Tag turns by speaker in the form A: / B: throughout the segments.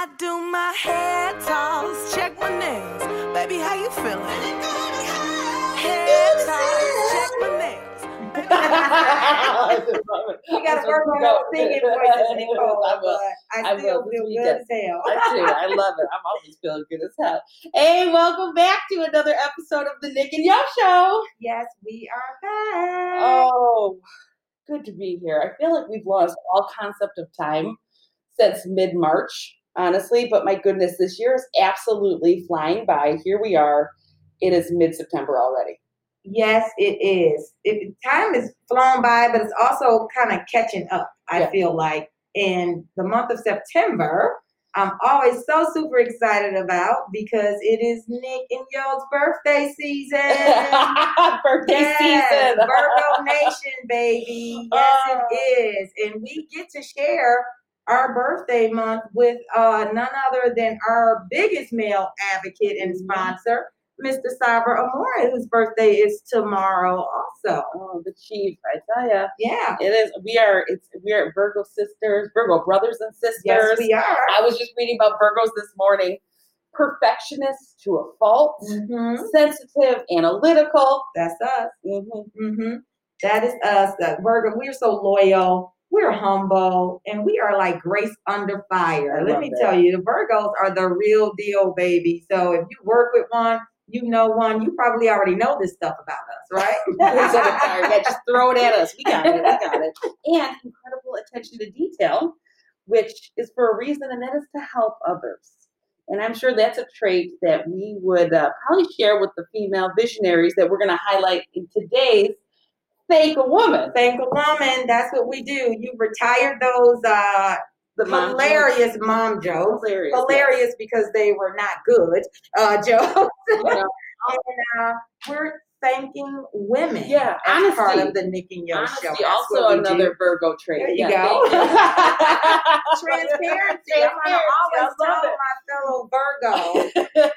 A: I do my hair toss, check my nails. Baby, how you feeling? Hair toss, check my nails.
B: You gotta work on those singing voices, Nicole,
C: I will.
B: but
C: I
B: I still
C: will.
B: feel good as hell.
C: I do. I love it. I'm always feeling good as hell. Hey, welcome back to another episode of the Nick and Yo Show.
B: Yes, we are back.
C: Oh, good to be here. I feel like we've lost all concept of time since mid March, honestly. But my goodness, this year is absolutely flying by. Here we are. It is mid September already.
B: Yes, it is. It, time is flown by, but it's also kind of catching up, I
C: Yeah.
B: feel like. In the month of September, I'm always so super excited about because it is Nick and Yo's birthday season.
C: Birthday
B: Yes,
C: season.
B: Virgo Nation, baby. Yes,
C: Oh.
B: it is. And we get to share our birthday month with uh, none other than our biggest male advocate and
C: Mhm.
B: sponsor, Mr. Saber Amore, whose birthday is tomorrow also.
C: Oh, the chief, I tell ya.
B: Yeah.
C: It is. We are. It's. We are Virgo sisters, Virgo brothers and sisters.
B: Yes, we are.
C: I was just reading about Virgos this morning. Perfectionists to a fault,
B: hmm
C: sensitive, analytical.
B: That's us.
C: hmm
B: hmm That is us. That Virgo. We're so loyal. We're humble, and we are like grace under fire.
C: I
B: Let me
C: that.
B: tell you, the Virgos are the real deal, baby. So if you work with one, you know one. You probably already know this stuff about us, right?
C: Yeah, just throw it at us. We got it. We got it. And incredible attention to detail, which is for a reason, and that is to help others. And I'm sure that's a trait that we would uh, probably share with the female visionaries that we're going to highlight in today's Fake a Woman.
B: Thank a woman. That's what we do. You retired those uh,
C: The mom
B: hilarious mom
C: jokes.
B: jokes.
C: Hilarious.
B: Hilarious because they were not good uh, jokes.
C: Know,
B: and uh, we're thanking women.
C: Yeah,
B: as part of the Nick and Yo show. That's
C: also
B: we do.
C: another Virgo trait.
B: There you
C: Yeah,
B: go.
C: you.
B: transparency. I'm gonna always
C: Transparency,
B: tell
C: it.
B: my fellow Virgo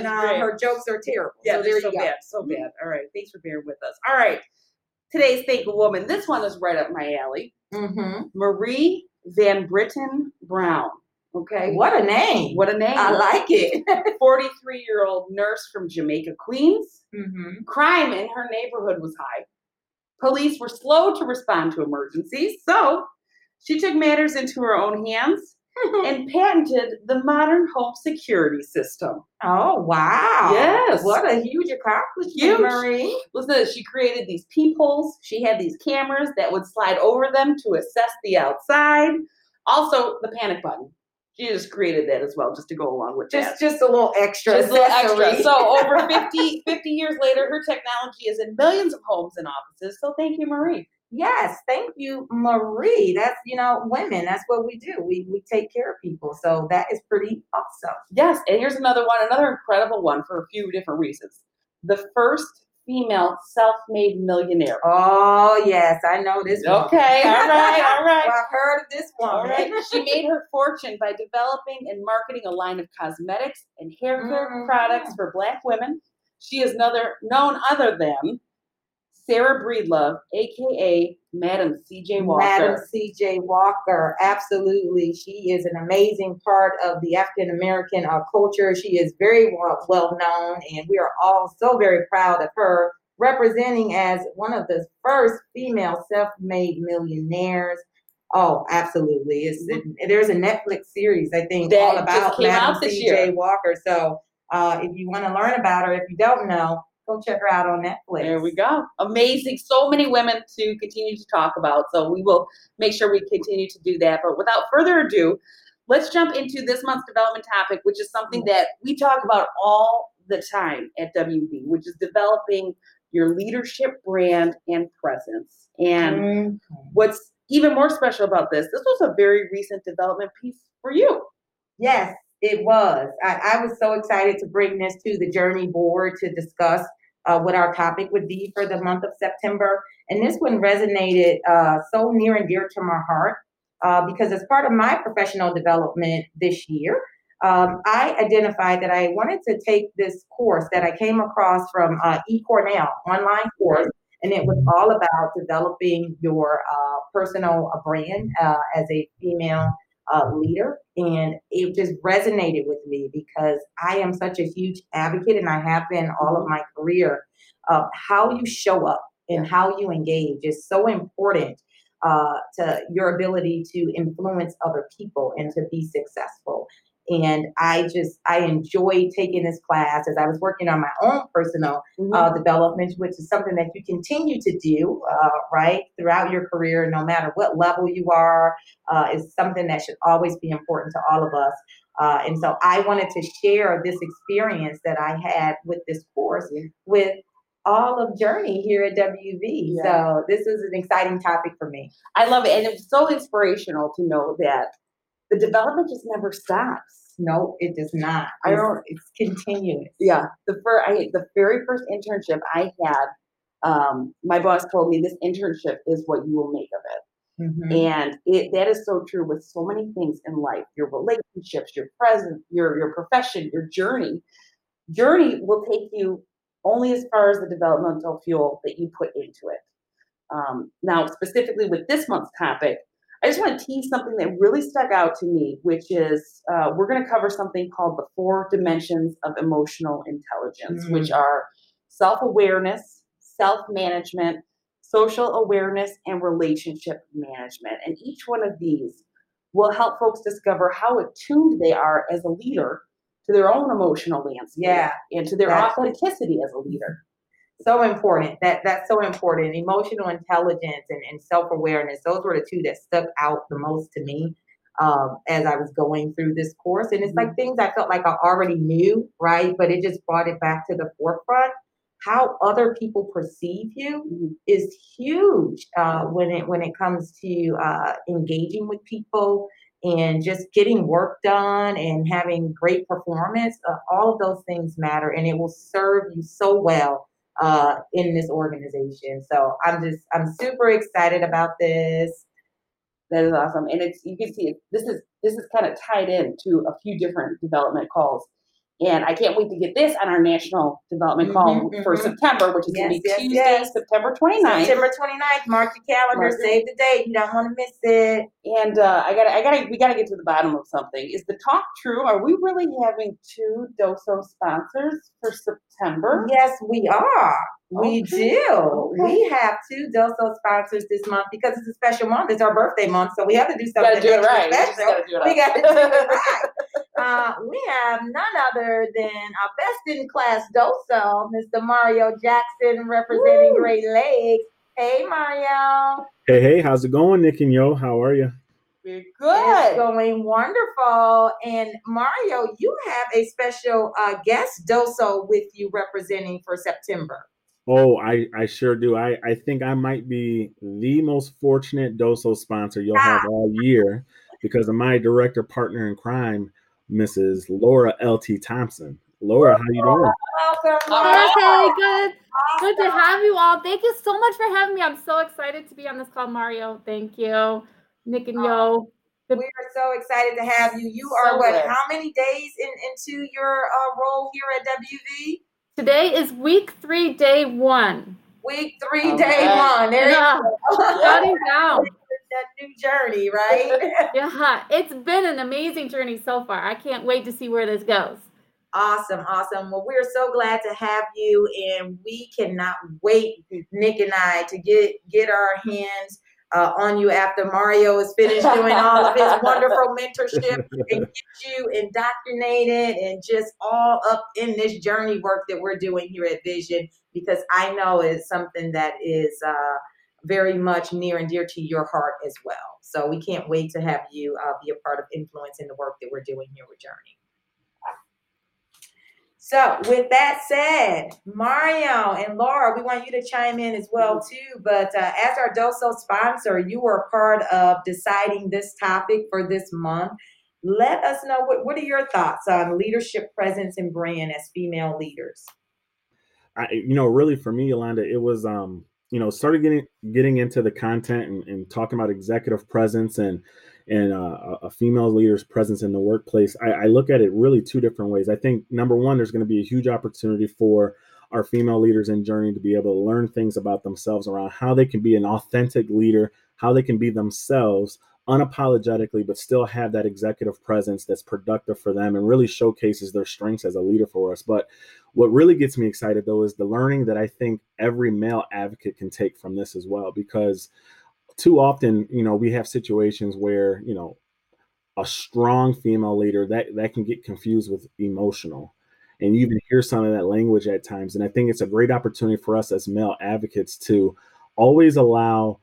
C: is
B: uh, her jokes are terrible.
C: Yeah,
B: so
C: they're
B: there
C: so
B: you go.
C: bad, so bad. All right, thanks for bearing with us. All right, today's Thank a Woman. This one is right up my alley.
B: hmm
C: Marie Van Brittan Brown. Okay,
B: What a name!
C: What a name!
B: I like it.
C: 43 year old nurse from Jamaica, Queens.
B: hmm
C: Crime in her neighborhood was high. Police were slow to respond to emergencies, so she took matters into her own hands and patented the modern home security system.
B: Oh wow!
C: Yes.
B: What a huge accomplishment,
C: Huge.
B: Marie.
C: Listen, she created these peepholes. She had these cameras that would slide over them to assess the outside. Also, the panic button. She just created that as well, just to go along with
B: Just
C: that.
B: just a little extra.
C: Just a little extra. So over 50, 50 years later, her technology is in millions of homes and offices. So thank you, Marie.
B: Yes, thank you, Marie. That's you know, women. That's what we do. We we take care of people. So that is pretty awesome.
C: Yes, and here's another one, another incredible one for a few different reasons. The first female self-made millionaire.
B: Oh yes, I know this. one.
C: Okay, all right, all right.
B: Well, I've heard of this one.
C: All right. She made her fortune by developing and marketing a line of cosmetics and hair care
B: Mhm.
C: products for Black women. She is another known other than Sarah Breedlove, aka Madam C.J. Walker.
B: Madam C.J. Walker, absolutely. She is an amazing part of the African American uh, culture. She is very well, well known, and we are all so very proud of her representing as one of the first female self-made millionaires. Oh, absolutely! It's, there's a Netflix series I think
C: That
B: all about Madam C.J. Walker. So, uh, if you want to learn about her, if you don't know, go check her out on Netflix.
C: There we go. Amazing. So many women to continue to talk about. So we will make sure we continue to do that. But without further ado, let's jump into this month's development topic, which is something that we talk about all the time at WV, which is developing your leadership brand and presence. And
B: Mhm.
C: what's even more special about this, this was a very recent development piece for you.
B: Yes, it was. I, I was so excited to bring this to the Journey board to discuss uh, what our topic would be for the month of September. And this one resonated uh, so near and dear to my heart uh, because, as part of my professional development this year, um, I identified that I wanted to take this course that I came across from uh, eCornell online course, and it was all about developing your uh, personal brand uh, as a female uh, leader. And it just resonated with me because I am such a huge advocate, and I have been all of my career. Of how you show up and how you engage is so important uh, to your ability to influence other people and to be successful. And I just I enjoy taking this class as I was working on my own personal
C: Mm-hmm.
B: uh, development, which is something that you continue to do, uh, right, throughout your career, no matter what level you are, uh, is something that should always be important to all of us. Uh, and so I wanted to share this experience that I had with this course
C: Yeah.
B: with all of Journey here at WV.
C: Yeah.
B: So this is an exciting topic for me.
C: I love it, and it's so inspirational to know that the development just never stops.
B: No, it does not.
C: I
B: It's,
C: don't-
B: it's continuous.
C: Yeah, the first, I the very first internship I had, um, my boss told me this internship is what you will make of it.
B: Mhm.
C: And it that is so true with so many things in life, your relationships, your present, your your profession, your journey. Journey will take you only as far as the developmental fuel that you put into it. Um, now, specifically with this month's topic, I just want to tease something that really stuck out to me, which is uh, we're going to cover something called the four dimensions of emotional intelligence, which are self awareness, self management, social awareness, and relationship management. And each one of these will help folks discover how attuned they are as a leader to their own emotional landscape
B: Yeah,
C: and to their authenticity as a leader.
B: So important. That that's so important. Emotional intelligence and, and self awareness. Those were the two that stuck out the most to me um, as I was going through this course. And it's like things I felt like I already knew, right? But it just brought it back to the forefront. How other people perceive you is huge uh, when it when it comes to uh, engaging with people and just getting work done and having great performance. Uh, all of those things matter, and it will serve you so well uh, in this organization. So I'm just I'm super excited about this.
C: That is awesome, and it's you can see it, this is this is kind of tied into a few different development calls, and I can't wait to get this on our national development call
B: Mhm,
C: for. September, which is going to be
B: yes,
C: Tuesday,
B: yes.
C: September 29th.
B: September 29th, mark your calendar,
C: Mark
B: save the date. You don't want to miss it.
C: And uh, I got I got we got to get to the bottom of something. Is the talk true? Are we really having two Doso sponsors for September?
B: Yes, we are. We
C: Okay,
B: do.
C: okay.
B: We have two Doso sponsors this month because it's a special month. It's our birthday month, so we have to do something
C: do it right.
B: Special.
C: gotta do it
B: We got to do it right. Uh, we have none other than our best in class Doso, Mr. Mario Jackson, representing
C: Woo.
B: Great Lakes. Hey, Mario.
D: Hey, hey, how's it going, Nick and Yo? How are you?
C: We're good.
B: It's
C: good.
B: going wonderful. And Mario, you have a special uh, guest Doso with you representing for September.
D: Oh, I, I sure do. I, I think I might be the most fortunate Doso sponsor you'll have all year because of my director partner in crime, Mrs. Laura L.T. Thompson. Laura, how you doing?
B: Welcome,
C: All
B: Laura.
C: right.
E: Okay, good. Good to have you all. Thank you so much for having me. I'm so excited to be on this call, Mario. Thank you. Nick and Yo.
B: We are so excited to have you. You
C: So
B: are what?
C: glad.
B: How many days in, into your uh, role here at WV?
E: Today is week three, day one.
B: Week three,
C: All
B: day one. There
E: Yeah.
B: you go.
E: Counting down.
B: that new journey, right?
E: Yeah, it's been an amazing journey so far. I can't wait to see where this goes.
B: Awesome, awesome. Well, we're so glad to have you, and we cannot wait, Nick and I, to get get our hands uh, on you after Mario is finished doing all of his wonderful mentorship and get you indoctrinated and just all up in this journey work that we're doing here at Vision, because I know it's something that is uh, very much near and dear to your heart as well. So we can't wait to have you uh, be a part of influencing the work that we're doing here with Journey. So, with that said, Mario and Laura, we want you to chime in as well too. But uh, as our Doso sponsor, you were part of deciding this topic for this month. Let us know what what are your thoughts on leadership, presence, and brand as female leaders.
D: I, you know, really for me, Yolanda, it was, um, you know, started getting getting into the content and, and talking about executive presence and and uh, a female leader's presence in the workplace. I, I look at it really two different ways. I think number one, there's going to be a huge opportunity for our female leaders in journey to be able to learn things about themselves around how they can be an authentic leader, how they can be themselves, unapologetically, but still have that executive presence that's productive for them and really showcases their strengths as a leader for us. But what really gets me excited though is the learning that I think every male advocate can take from this as well, because too often, you know, we have situations where, you know, a strong female leader that that can get confused with emotional. And you even hear some of that language at times. And i think it's a great opportunity for us as male advocates to always allow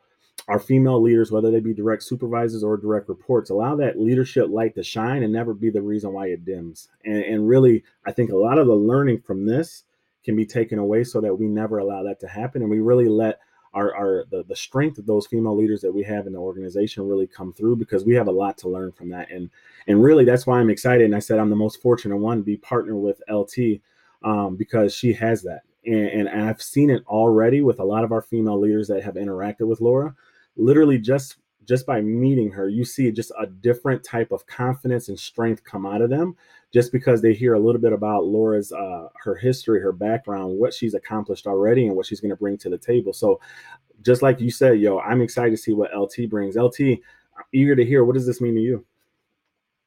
D: our female leaders whether they be direct supervisors or direct reports allow that leadership light to shine and never be the reason why it dims. And, and really i think a lot of the learning from this can be taken away so that we never allow that to happen. And we really let our, our the, the strength of those female leaders that we have in the organization really come through because we have a lot to learn from that. And and really that's why i'm excited. And i said i'm the most fortunate one to be partnered with lt um, because she has that. And, and i've seen it already with a lot of our female leaders that have interacted with laura. Literally just just by meeting her you see just a different type of confidence and strength come out of them just because they hear a little bit about Laura's uh, her history, her background, what she's accomplished already, and what she's going to bring to the table. So, just like you said, yo, I'm excited to see what LT brings. LT, I'm eager to hear. What does this mean to you?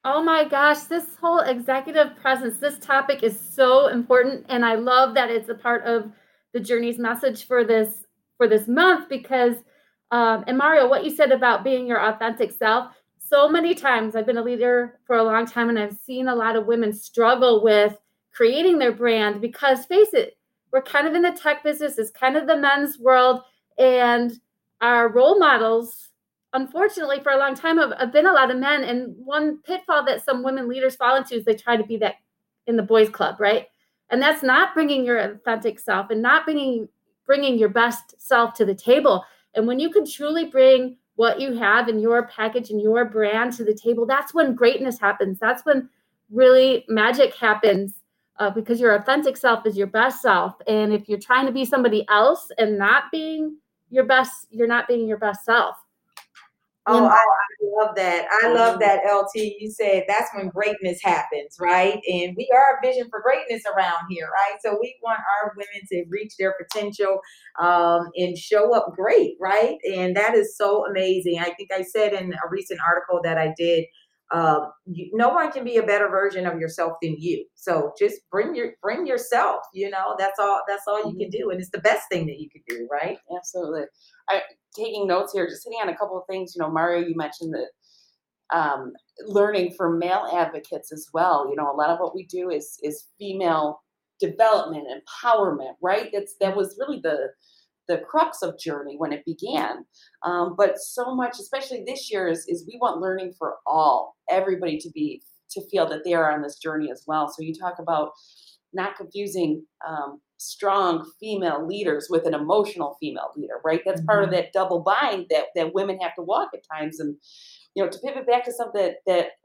E: Oh my gosh, this whole executive presence, this topic is so important, and I love that it's a part of the journey's message for this for this month because. Um, and Mario, what you said about being your authentic self, so many times I've been a leader for a long time and I've seen a lot of women struggle with creating their brand because face it, we're kind of in the tech business, it's kind of the men's world, and our role models, unfortunately, for a long time have, have been a lot of men. And one pitfall that some women leaders fall into is they try to be that in the boys' club, right? And that's not bringing your authentic self and not bringing bringing your best self to the table. And when you can truly bring what you have in your package and your brand to the table, that's when greatness happens. That's when really magic happens uh, because your authentic self is your best self. And if you're trying to be somebody else and not being your best, you're not being your best self.
B: Oh, I, I, love that. I love that, LT. You said that's when greatness happens, right? And we are a vision for greatness around here, right? So we want our women to reach their potential um, and show up great, right? And that is so amazing. I think I said in a recent article that I did uh, you, no one can be a better version of yourself than you. So just bring your bring yourself. You know, that's all. That's all you can mm-hmm. do, and it's the best thing that you can do, right?
C: Absolutely. I taking notes here, just hitting on a couple of things. You know, Mario, you mentioned that um, learning for male advocates as well. You know, a lot of what we do is is female development, empowerment, right? That's that was really the the crux of Journey when it began. Um, but so much, especially this year, is, is we want learning for all, everybody to be to feel that they are on this journey as well. So you talk about not confusing um, strong female leaders with an emotional female leader, right? That's mm-hmm. part of mm-hmm. that double bind that that women have to walk at times. And you know, to pivot back to something that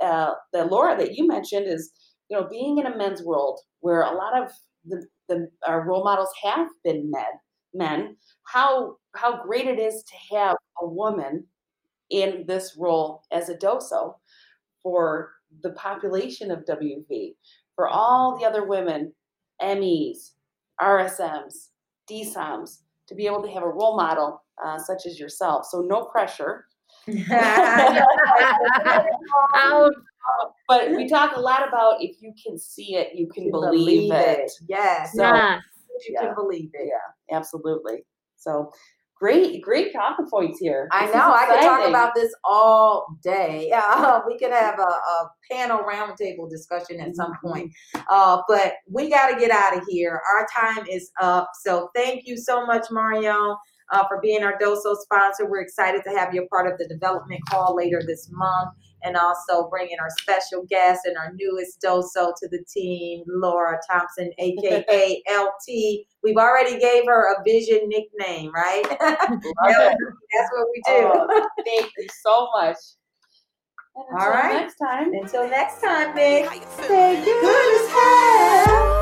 C: that, uh, that Laura that you mentioned is, you know, being in a men's world where a lot of the, the our role models have been men men how how great it is to have a woman in this role as a doso for the population of WV, for all the other women, MEs, RSMs, DSOMs, to be able to have a role model uh, such as yourself. So no pressure. but we talk a lot about if you can see it, you can, believe, believe, it. it.
B: Yes.
C: So, yes
B: you yeah. can believe it.
C: Yeah, absolutely. So great, great talking points here.
B: This I know. I could talk about this all day. Yeah, we could have a, a panel roundtable discussion at some mm-hmm. point. Uh, but we got to get out of here. Our time is up. So thank you so much, Mario. Uh, for being our DOSO sponsor. We're excited to have you a part of the development call later this month and also bringing our special guest and our newest doso to the team, Laura Thompson, aka LT. We've already gave her a vision nickname, right? That's what we do.
C: Oh, thank you so much.
B: All right.
C: Next time.
B: Until next time, Big. Stay good.